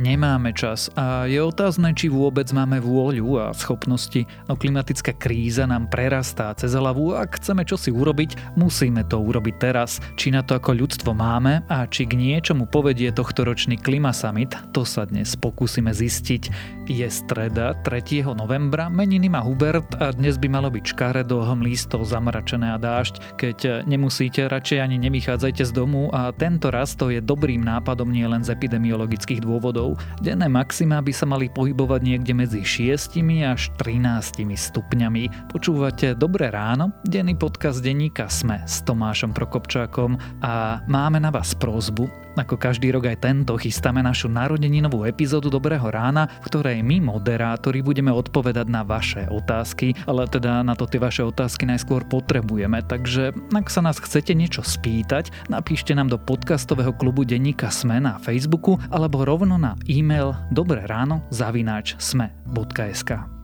nemáme čas a je otázne, či vôbec máme vôľu a schopnosti. No klimatická kríza nám prerastá cez hlavu a ak chceme čosi urobiť, musíme to urobiť teraz. Či na to ako ľudstvo máme a či k niečomu povedie tohto ročný Klima Summit, to sa dnes pokúsime zistiť. Je streda 3. novembra, meniny má Hubert a dnes by malo byť škaredo, hmlisto, zamračené a dážď. Keď nemusíte, radšej ani nevychádzajte z domu a tento raz to je dobrým nápadom nielen z epidemiologických dôvodov. Denné maxima by sa mali pohybovať niekde medzi 6 až 13 stupňami. Počúvate Dobré ráno, denný podcast denníka Sme s Tomášom Prokopčákom a máme na vás prozbu. Ako každý rok aj tento chystáme našu narodeninovú epizódu Dobrého rána, v ktorej my, moderátori, budeme odpovedať na vaše otázky, ale teda na to tie vaše otázky najskôr potrebujeme, takže ak sa nás chcete niečo spýtať, napíšte nám do podcastového klubu denníka Sme na Facebooku alebo rovno na e-mail dobré ráno zavináč sme.sk.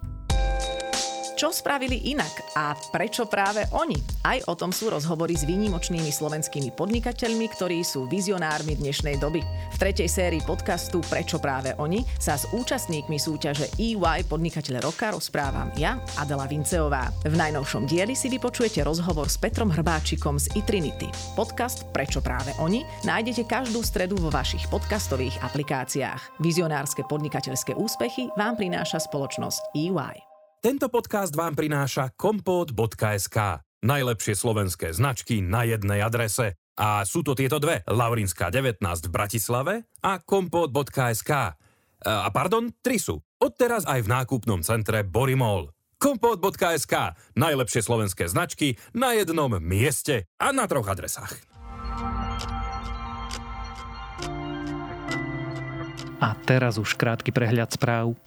Čo spravili inak a prečo práve oni? Aj o tom sú rozhovory s výnimočnými slovenskými podnikateľmi, ktorí sú vizionármi dnešnej doby. V tretej sérii podcastu Prečo práve oni sa s účastníkmi súťaže EY Podnikateľ roka rozprávam ja, Adela Vinceová. V najnovšom dieli si vypočujete rozhovor s Petrom Hrbáčikom z iTrinity. Podcast Prečo práve oni nájdete každú stredu vo vašich podcastových aplikáciách. Vizionárske podnikateľské úspechy vám prináša spoločnosť EY. Tento podcast vám prináša kompot.sk. Najlepšie slovenské značky na jednej adrese. A sú to tieto dve, Laurinská 19 v Bratislave a kompot.sk. A pardon, tri sú. Odteraz aj v nákupnom centre Borimol. Kompot.sk. Najlepšie slovenské značky na jednom mieste a na troch adresách. A teraz už krátky prehľad správ.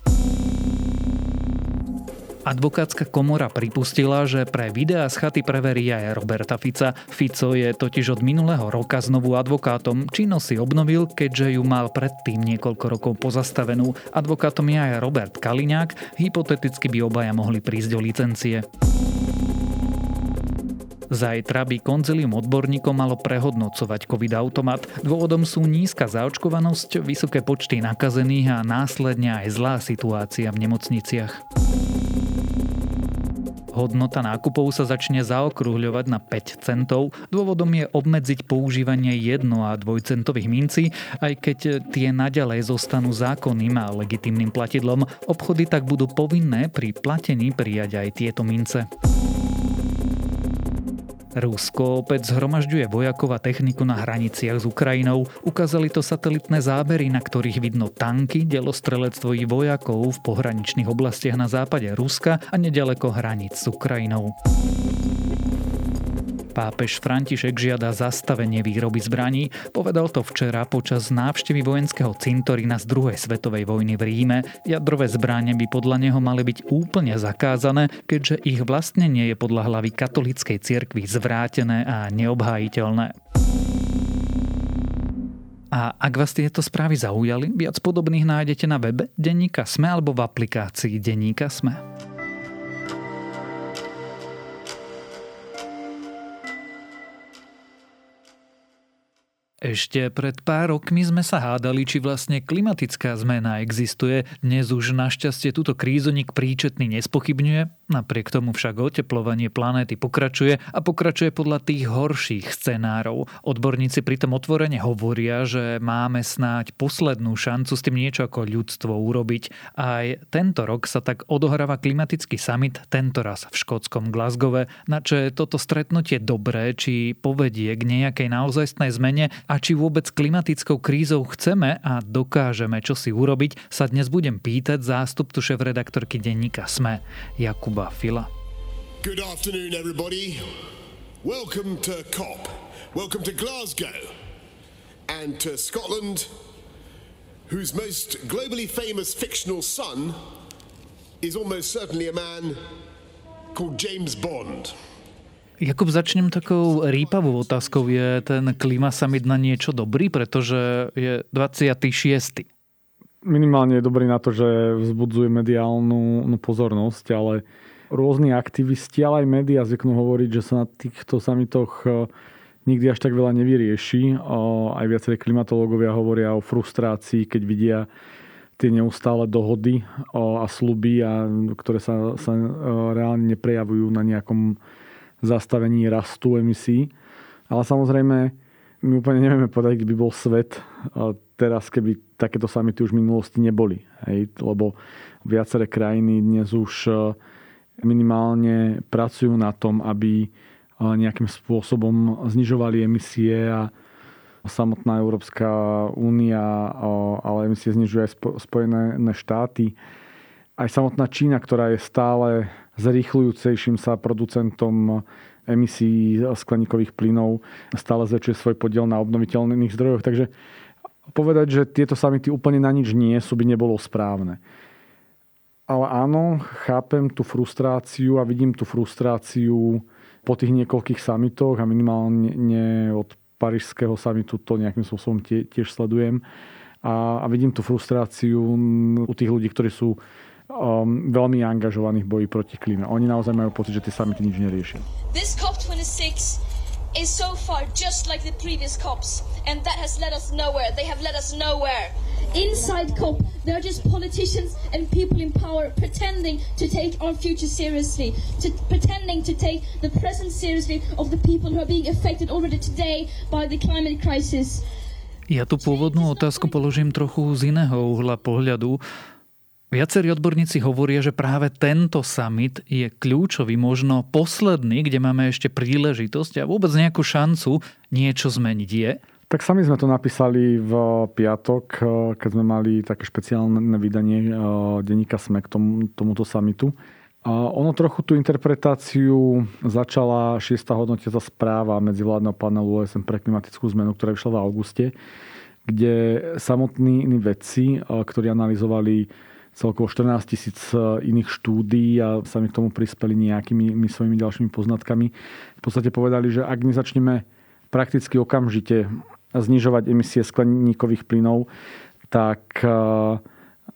Advokátska komora pripustila, že pre videá z chaty preverí aj Roberta Fica. Fico je totiž od minulého roka znovu advokátom. Činnosť si obnovil, keďže ju mal predtým niekoľko rokov pozastavenú. Advokátom je aj Robert Kaliňák. Hypoteticky by obaja mohli prísť o licencie. Zajtra by konzilium odborníkov malo prehodnocovať COVID-automat. Dôvodom sú nízka zaočkovanosť, vysoké počty nakazených a následne aj zlá situácia v nemocniciach. Hodnota nákupov sa začne zaokrúhľovať na 5 centov. Dôvodom je obmedziť používanie 1 a 2 centových mincí, aj keď tie naďalej zostanú zákonným a legitimným platidlom. Obchody tak budú povinné pri platení prijať aj tieto mince. Rusko opäť zhromažďuje vojakov a techniku na hraniciach s Ukrajinou. Ukázali to satelitné zábery, na ktorých vidno tanky, delostrelectvo i vojakov v pohraničných oblastiach na západe Ruska a nedaleko hraníc s Ukrajinou. Pápež František žiada zastavenie výroby zbraní. Povedal to včera počas návštevy vojenského cintorína z druhej svetovej vojny v Ríme. Jadrové zbranie by podľa neho mali byť úplne zakázané, keďže ich vlastnenie je podľa hlavy katolíckej cirkvi zvrátené a neobhájiteľné. A ak vás tieto správy zaujali, viac podobných nájdete na webe Denníka Sme alebo v aplikácii Denníka Sme. Ešte pred pár rokmi sme sa hádali, či vlastne klimatická zmena existuje. Dnes už našťastie túto krízu nik príčetný nespochybňuje, napriek tomu však oteplovanie planéty pokračuje a pokračuje podľa tých horších scenárov. Odborníci pritom otvorene hovoria, že máme snáď poslednú šancu s tým niečo ako ľudstvo urobiť. Aj tento rok sa tak odohráva klimatický summit, tento raz v škótskom Glasgowe, na čo je toto stretnutie dobré, či povedie k nejakej naozajstnej zmene a či vôbec klimatickou krízou chceme a dokážeme čo si urobiť, sa dnes budem pýtať zástupcu šéf-redaktorky denníka SME Jakuba Fila. Good afternoon everybody. Welcome to COP. Welcome to Glasgow. And to Scotland, whose most globally famous fictional son is almost certainly a man called James Bond. Jakub, začnem takou rýpavou otázkou. Je ten klíma summit na niečo dobrý, pretože je 26. Minimálne je dobrý na to, že vzbudzuje mediálnu no, pozornosť, ale rôzni aktivisti, ale aj médiá zvyknú hovoriť, že sa na týchto samitoch e, nikdy až tak veľa nevyrieši. Aj viacerí klimatológovia hovoria o frustrácii, keď vidia tie neustále dohody a sluby, a, ktoré sa, sa reálne neprejavujú na nejakom zastavení rastu emisí. Ale samozrejme, my úplne nevieme povedať, kde by bol svet teraz, keby takéto samity už v minulosti neboli. Hej? Lebo viaceré krajiny dnes už minimálne pracujú na tom, aby nejakým spôsobom znižovali emisie a samotná Európska únia, ale emisie znižuje aj Spojené štáty. Aj samotná Čína, ktorá je stále zrýchľujúcejším sa producentom emisí skleníkových plynov, stále zväčšuje svoj podiel na obnoviteľných zdrojoch. Takže povedať, že tieto samity úplne na nič nie sú, by nebolo správne. Ale áno, chápem tú frustráciu a vidím tú frustráciu po tých niekoľkých samitoch a minimálne od parížského samitu to nejakým spôsobom tie, tiež sledujem. A, a vidím tú frustráciu u tých ľudí, ktorí sú um, veľmi angažovaní v boji proti klíme. Oni naozaj majú pocit, že tie samity nič neriešia. This COP26 is so far just like the previous COPs, and that has led us nowhere. They have led us nowhere. Inside COP, there are just politicians and people in power pretending to take our future seriously, to, pretending to take the present seriously of the people who are being affected already today by the climate crisis. Ja tú pôvodnú otázku položím trochu z iného uhla pohľadu. Viacerí odborníci hovoria, že práve tento summit je kľúčový, možno posledný, kde máme ešte príležitosť a vôbec nejakú šancu niečo zmeniť. Je? Tak sami sme to napísali v piatok, keď sme mali také špeciálne vydanie eh, denníka SME k tomu, tomuto samitu. Ono trochu tú interpretáciu začala šiesta hodnotiaca správa medzivládneho panelu OSN pre klimatickú zmenu, ktorá vyšla v auguste, kde samotní vedci, eh, ktorí analyzovali celkovo 14 tisíc e, iných štúdí a sami k tomu prispeli nejakými svojimi ďalšími poznatkami. V podstate povedali, že ak nezačneme prakticky okamžite znižovať emisie skleníkových plynov, tak e,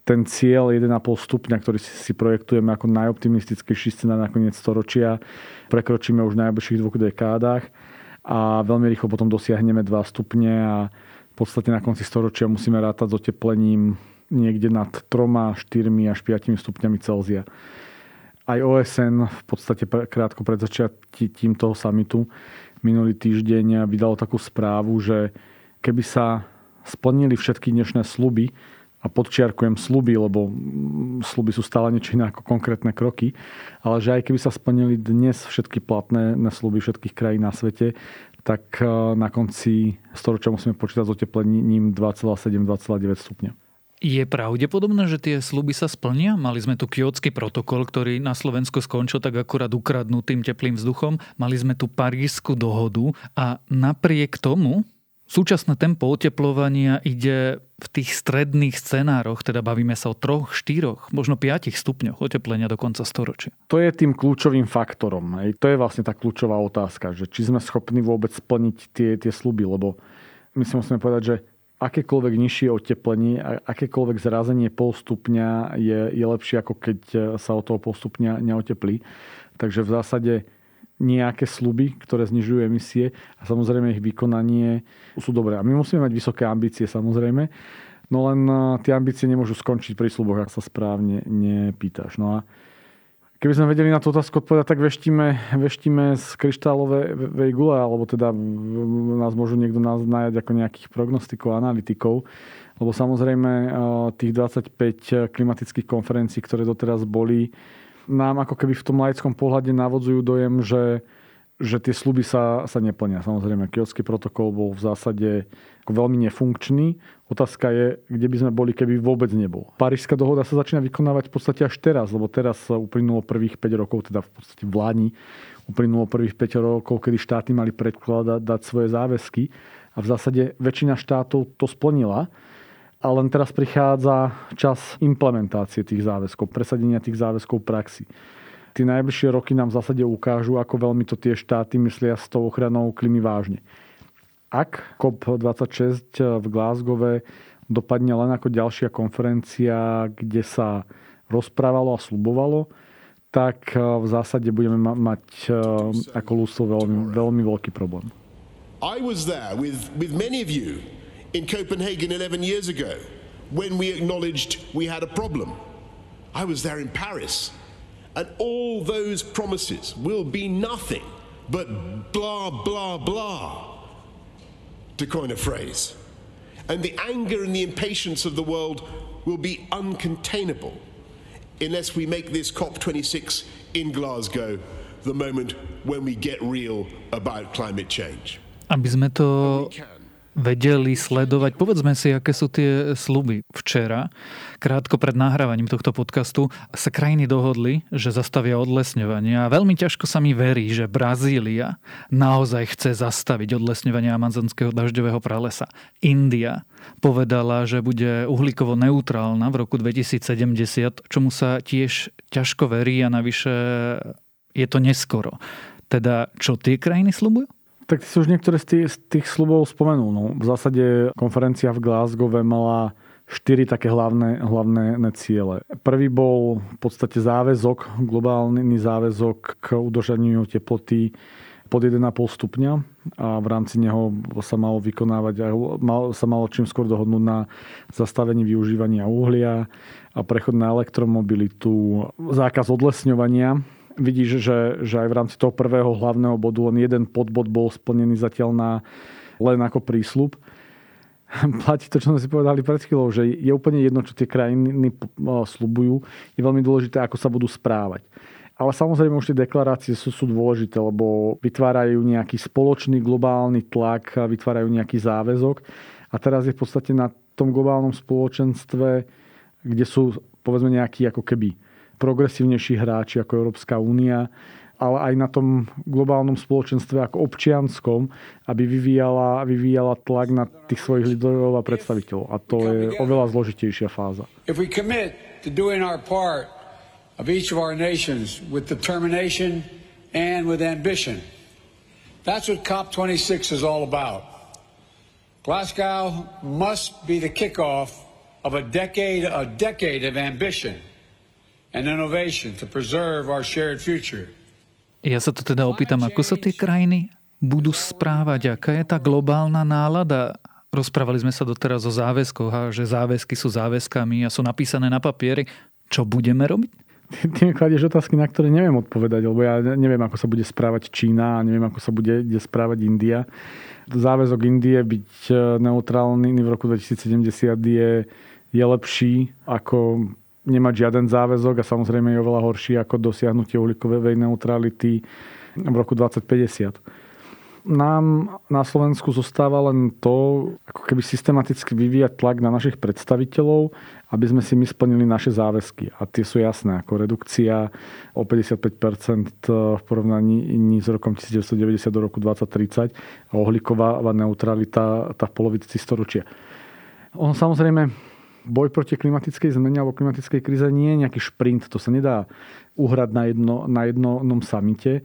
ten cieľ 1,5 stupňa, ktorý si projektujeme ako najoptimistickejší scenár na koniec storočia, prekročíme už v najbližších dvoch dekádach a veľmi rýchlo potom dosiahneme 2 stupne a v podstate na konci storočia musíme rátať s oteplením niekde nad 3, 4 až 5 stupňami Celzia. Aj OSN v podstate krátko pred začiatím toho samitu minulý týždeň vydalo takú správu, že keby sa splnili všetky dnešné sluby, a podčiarkujem sluby, lebo sluby sú stále niečo iné ako konkrétne kroky, ale že aj keby sa splnili dnes všetky platné na sluby všetkých krajín na svete, tak eh, na konci storočia musíme počítať s oteplením 2,7-2,9 stupňa. Je pravdepodobné, že tie sluby sa splnia? Mali sme tu kiotský protokol, ktorý na Slovensku skončil tak akurát ukradnutým teplým vzduchom. Mali sme tu parížskú dohodu a napriek tomu súčasné tempo oteplovania ide v tých stredných scenároch, teda bavíme sa o troch, štyroch, možno piatich stupňoch oteplenia do konca storočia. To je tým kľúčovým faktorom. Hej. To je vlastne tá kľúčová otázka, že či sme schopní vôbec splniť tie, tie sluby, lebo my si musíme povedať, že akékoľvek nižšie oteplenie, akékoľvek zrazenie pol stupňa je, je lepšie, ako keď sa o toho pol stupňa neoteplí. Takže v zásade nejaké sluby, ktoré znižujú emisie a samozrejme ich vykonanie sú dobré. A my musíme mať vysoké ambície samozrejme, no len tie ambície nemôžu skončiť pri sluboch, ak sa správne nepýtaš. No a Keby sme vedeli na tú otázku odpovedať, tak veštíme, veštíme z kryštálovej gule, alebo teda nás môžu niekto nás najať ako nejakých prognostikov, analytikov. Lebo samozrejme eh, tých 25 klimatických konferencií, ktoré doteraz boli, nám ako keby v tom laickom pohľade navodzujú dojem, že že tie sluby sa, sa neplnia. Samozrejme, kiotský protokol bol v zásade veľmi nefunkčný. Otázka je, kde by sme boli, keby vôbec nebol. Parížská dohoda sa začína vykonávať v podstate až teraz, lebo teraz uplynulo prvých 5 rokov, teda v podstate vládni, uplynulo prvých 5 rokov, kedy štáty mali predkladať dať svoje záväzky a v zásade väčšina štátov to splnila. A len teraz prichádza čas implementácie tých záväzkov, presadenia tých záväzkov v praxi tie najbližšie roky nám v zásade ukážu, ako veľmi to tie štáty myslia s tou ochranou klímy vážne. Ak COP26 v Glasgowe dopadne len ako ďalšia konferencia, kde sa rozprávalo a slubovalo, tak v zásade budeme mať ako ľudstvo veľmi, veľmi veľký problém. I was there with, with many of you in Copenhagen 11 years ago when we acknowledged we had a problem. I was there in Paris. And all those promises will be nothing but blah, blah, blah, to coin a phrase. And the anger and the impatience of the world will be uncontainable unless we make this COP26 in Glasgow the moment when we get real about climate change. Aby sme to vedeli sledovať. Povedzme si, aké sú tie sluby. Včera, krátko pred nahrávaním tohto podcastu, sa krajiny dohodli, že zastavia odlesňovanie a veľmi ťažko sa mi verí, že Brazília naozaj chce zastaviť odlesňovanie amazonského dažďového pralesa. India povedala, že bude uhlíkovo neutrálna v roku 2070, čomu sa tiež ťažko verí a navyše je to neskoro. Teda, čo tie krajiny slubujú? Tak ty si už niektoré z tých, z tých slubov spomenul. No. V zásade konferencia v Glasgow mala štyri také hlavné, hlavné ciele. Prvý bol v podstate záväzok, globálny záväzok k udržaniu teploty pod 1,5 stupňa a v rámci neho sa malo vykonávať a mal, sa malo čím skôr dohodnúť na zastavení využívania uhlia a prechod na elektromobilitu, zákaz odlesňovania vidíš, že, že aj v rámci toho prvého hlavného bodu len jeden podbod bol splnený zatiaľ na, len ako prísľub. Platí to, čo sme si povedali pred chvíľou, že je úplne jedno, čo tie krajiny slubujú. Je veľmi dôležité, ako sa budú správať. Ale samozrejme už tie deklarácie sú, sú dôležité, lebo vytvárajú nejaký spoločný globálny tlak, vytvárajú nejaký záväzok. A teraz je v podstate na tom globálnom spoločenstve, kde sú povedzme nejakí ako keby progresívnejší hráči ako Európska únia, ale aj na tom globálnom spoločenstve ako občianskom, aby vyvíjala, vyvíjala tlak na tých svojich líderov a predstaviteľov. A to je oveľa zložitejšia fáza. If we commit to doing our part of each of our nations with determination and with ambition, that's what COP26 is all about. Glasgow must be the kickoff of a decade, a decade of ambition – and innovation to preserve our shared future. Ja sa to teda opýtam, ako sa tie krajiny budú správať, aká je tá globálna nálada. Rozprávali sme sa doteraz o záväzkoch a že záväzky sú záväzkami a sú napísané na papieri. Čo budeme robiť? Ty mi kladieš otázky, na ktoré neviem odpovedať, lebo ja neviem, ako sa bude správať Čína a neviem, ako sa bude správať India. Záväzok Indie byť e, neutrálny v roku 2070 je, je lepší ako nemať žiaden záväzok a samozrejme je oveľa horší ako dosiahnutie uhlíkovej neutrality v roku 2050. Nám na Slovensku zostáva len to, ako keby systematicky vyvíjať tlak na našich predstaviteľov, aby sme si my splnili naše záväzky. A tie sú jasné, ako redukcia o 55% v porovnaní s rokom 1990 do roku 2030 a uhlíková neutralita tá v polovici storočia. On samozrejme boj proti klimatickej zmene alebo klimatickej kríze nie je nejaký šprint. To sa nedá uhrať na, jedno, na jednom samite.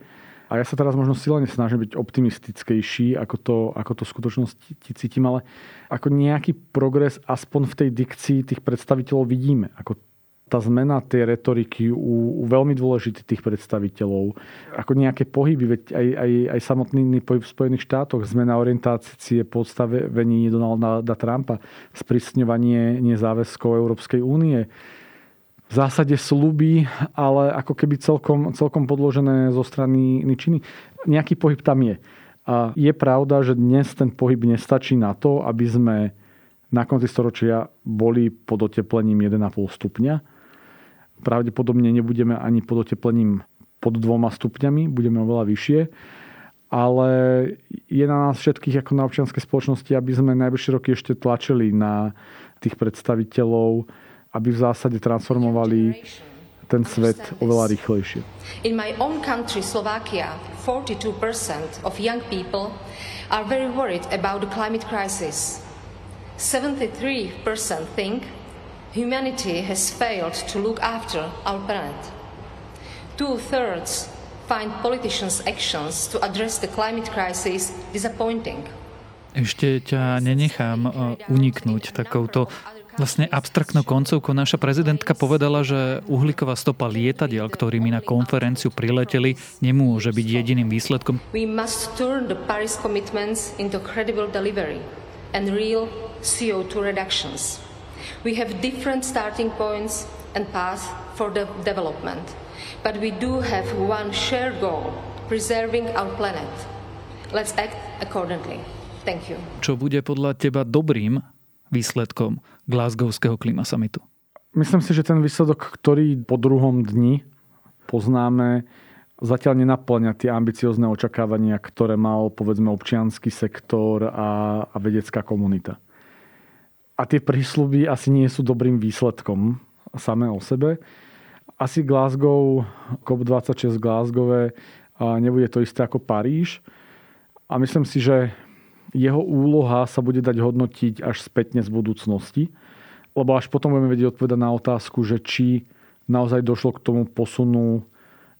A ja sa teraz možno silne snažím byť optimistickejší, ako to, ako to v skutočnosti cítim, ale ako nejaký progres aspoň v tej dikcii tých predstaviteľov vidíme. Ako tá zmena tej retoriky u, u veľmi dôležitých tých predstaviteľov, ako nejaké pohyby, veď aj, aj, aj samotný pohyb v Spojených štátoch, zmena orientácie podstavení Donalda Trumpa, sprísňovanie nezáväzkov Európskej únie, v zásade slúby, ale ako keby celkom, celkom podložené zo strany Číny. Nejaký pohyb tam je. A je pravda, že dnes ten pohyb nestačí na to, aby sme na konci storočia boli pod oteplením 1,5 stupňa Pravdepodobne nebudeme ani pod oteplením pod dvoma stupňami, budeme oveľa vyššie. Ale je na nás všetkých ako na občianskej spoločnosti, aby sme najbližšie roky ešte tlačili na tých predstaviteľov, aby v zásade transformovali ten svet oveľa rýchlejšie. In my own country, Slovakia, 42% of young people are very worried about the climate crisis. 73% think humanity has failed to look after our planet. Two thirds find politicians' actions to address the climate crisis disappointing. Ešte ťa nenechám uh, uniknúť takouto Vlastne abstraktnou koncovkou naša prezidentka povedala, že uhlíková stopa lietadiel, ktorými na konferenciu prileteli, nemôže byť jediným výsledkom. We must turn the Paris commitments into credible delivery and real CO2 reductions. We have different starting points and paths for the development, but we do have one shared goal, preserving our planet. Let's act accordingly. Thank you. Čo bude podľa teba dobrým výsledkom Glasgowského klima summitu? Myslím si, že ten výsledok, ktorý po druhom dni poznáme, zatiaľ nenaplňa tie ambiciozne očakávania, ktoré mal povedzme občianský sektor a, a vedecká komunita. A tie prísľuby asi nie sú dobrým výsledkom samé o sebe. Asi Glasgow, COP26 v Glasgowe nebude to isté ako Paríž. A myslím si, že jeho úloha sa bude dať hodnotiť až spätne z budúcnosti, lebo až potom budeme vedieť odpovedať na otázku, že či naozaj došlo k tomu posunu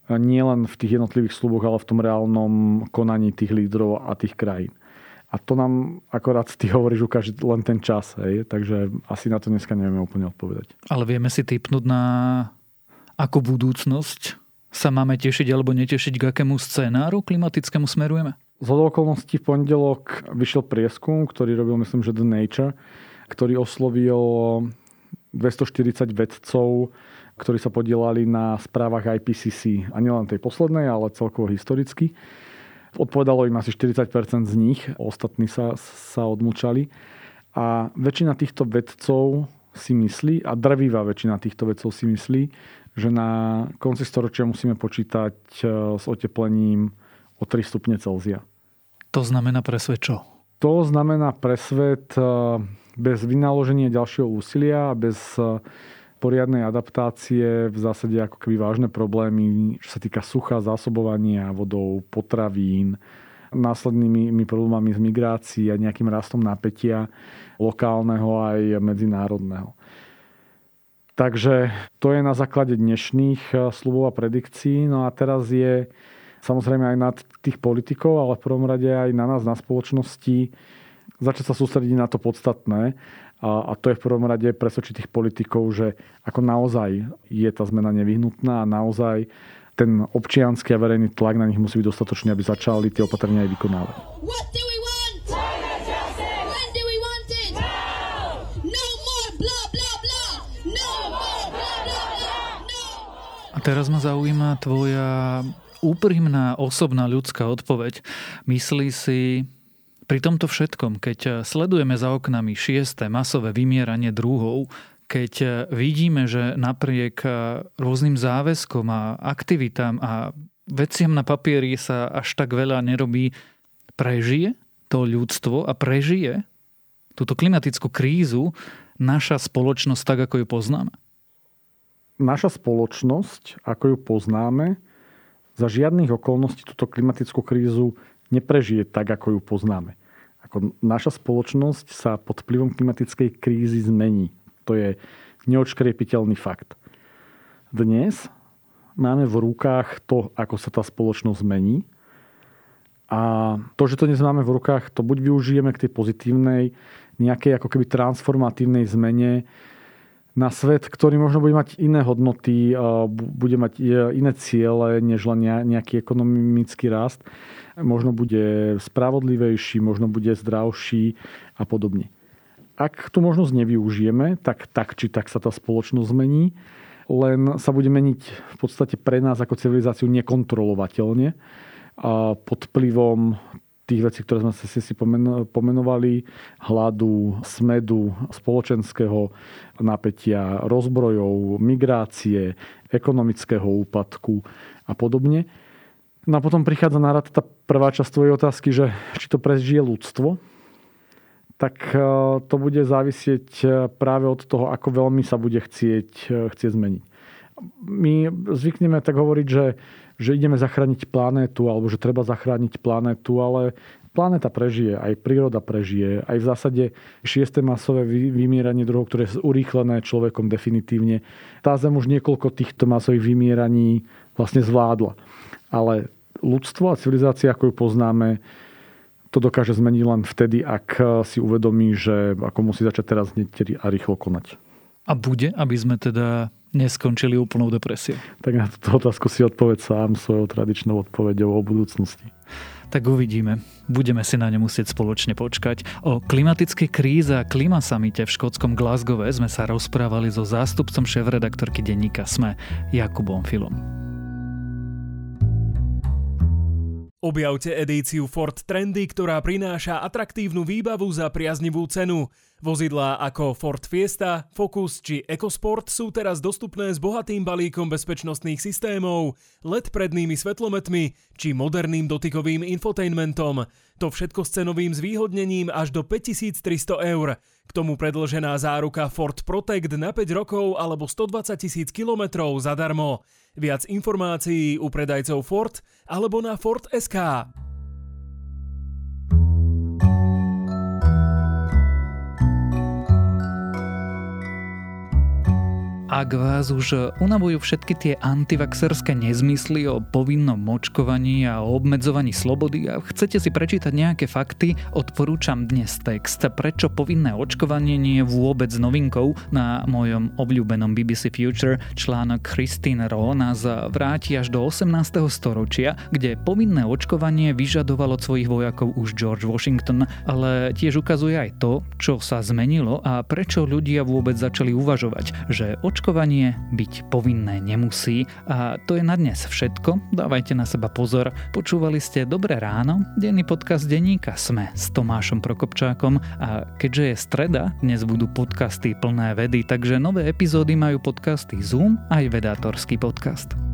e, nielen v tých jednotlivých sluboch, ale v tom reálnom konaní tých lídrov a tých krajín. A to nám, akorát ty hovoríš, ukáže len ten čas. Hej? Takže asi na to dneska nevieme úplne odpovedať. Ale vieme si typnúť na ako budúcnosť sa máme tešiť alebo netešiť k akému scénáru klimatickému smerujeme? Z okolností v pondelok vyšiel prieskum, ktorý robil, myslím, že The Nature, ktorý oslovil 240 vedcov, ktorí sa podielali na správach IPCC. A nielen tej poslednej, ale celkovo historicky. Odpovedalo im asi 40% z nich, ostatní sa, sa odmúčali. A väčšina týchto vedcov si myslí, a drvivá väčšina týchto vedcov si myslí, že na konci storočia musíme počítať eh, s oteplením o 3 stupne Celzia. To znamená pre svet čo? To znamená pre svet eh, bez vynaloženia ďalšieho úsilia a bez eh, poriadnej adaptácie v zásade ako keby vážne problémy, čo sa týka sucha, zásobovania vodou, potravín, následnými problémami z migrácií a nejakým rastom napätia lokálneho aj medzinárodného. Takže to je na základe dnešných eh, slubov a predikcií. No a teraz je samozrejme aj na tých politikov, ale v prvom rade aj na nás, na spoločnosti, začať sa sústrediť na to podstatné. A, a to je v prvom rade presvedčiť tých politikov, že ako naozaj je tá zmena nevyhnutná a naozaj ten občianský a verejný tlak na nich musí byť dostatočný, aby začali tie opatrenia aj vykonávať. A teraz ma zaujíma tvoja úprimná osobná ľudská odpoveď. Myslí si pri tomto všetkom, keď sledujeme za oknami šiesté masové vymieranie druhov, keď vidíme, že napriek rôznym záväzkom a aktivitám a veciam na papieri sa až tak veľa nerobí, prežije to ľudstvo a prežije túto klimatickú krízu naša spoločnosť tak, ako ju poznáme? Naša spoločnosť, ako ju poznáme, za žiadnych okolností túto klimatickú krízu neprežije tak, ako ju poznáme. Ako naša spoločnosť sa pod vplyvom klimatickej krízy zmení. To je neočkriepiteľný fakt. Dnes máme v rukách to, ako sa tá spoločnosť zmení. A to, že to dnes máme v rukách, to buď využijeme k tej pozitívnej, nejakej ako keby transformatívnej zmene, na svet, ktorý možno bude mať iné hodnoty, bude mať iné ciele, než len nejaký ekonomický rast. Možno bude spravodlivejší, možno bude zdravší a podobne. Ak tú možnosť nevyužijeme, tak tak či tak sa tá spoločnosť zmení, len sa bude meniť v podstate pre nás ako civilizáciu nekontrolovateľne pod vplyvom tých vecí, ktoré sme si, si pomenovali, hladu, smedu, spoločenského napätia, rozbrojov, migrácie, ekonomického úpadku a podobne. No a potom prichádza na rad tá prvá časť tvojej otázky, že či to prežije ľudstvo, tak e, to bude závisieť e, práve od toho, ako veľmi sa bude chcieť, e, chcieť zmeniť. My zvykneme tak hovoriť, že že ideme zachrániť planétu alebo že treba zachrániť planétu, ale planéta prežije, aj príroda prežije, aj v zásade šiesté masové vymieranie druhov, ktoré je urýchlené človekom definitívne. Tá Zem už niekoľko týchto masových vymieraní vlastne zvládla. Ale ľudstvo a civilizácia, ako ju poznáme, to dokáže zmeniť len vtedy, ak si uvedomí, že ako musí začať teraz hneď a rýchlo konať. A bude, aby sme teda neskončili úplnou depresiou? Tak na túto otázku si odpoveď sám svojou tradičnou odpoveďou o budúcnosti. Tak uvidíme. Budeme si na ne musieť spoločne počkať. O klimatickej kríze a klimasamite v škótskom Glasgow sme sa rozprávali so zástupcom šéf-redaktorky denníka SME, Jakubom Filom. Objavte edíciu Ford Trendy, ktorá prináša atraktívnu výbavu za priaznivú cenu. Vozidlá ako Ford Fiesta, Focus či EcoSport sú teraz dostupné s bohatým balíkom bezpečnostných systémov, LED prednými svetlometmi či moderným dotykovým infotainmentom. To všetko s cenovým zvýhodnením až do 5300 eur. K tomu predlžená záruka Ford Protect na 5 rokov alebo 120 tisíc kilometrov zadarmo. Viac informácií u predajcov Ford alebo na Ford.sk. Ak vás už unavujú všetky tie antivaxerské nezmysly o povinnom očkovaní a o obmedzovaní slobody a chcete si prečítať nejaké fakty, odporúčam dnes text Prečo povinné očkovanie nie je vôbec novinkou na mojom obľúbenom BBC Future článok Christine Rowe nás vráti až do 18. storočia, kde povinné očkovanie vyžadovalo od svojich vojakov už George Washington, ale tiež ukazuje aj to, čo sa zmenilo a prečo ľudia vôbec začali uvažovať, že oč- Očkovanie byť povinné nemusí. A to je na dnes všetko. Dávajte na seba pozor. Počúvali ste Dobré ráno, denný podcast denníka Sme s Tomášom Prokopčákom a keďže je streda, dnes budú podcasty plné vedy, takže nové epizódy majú podcasty Zoom aj vedátorský podcast.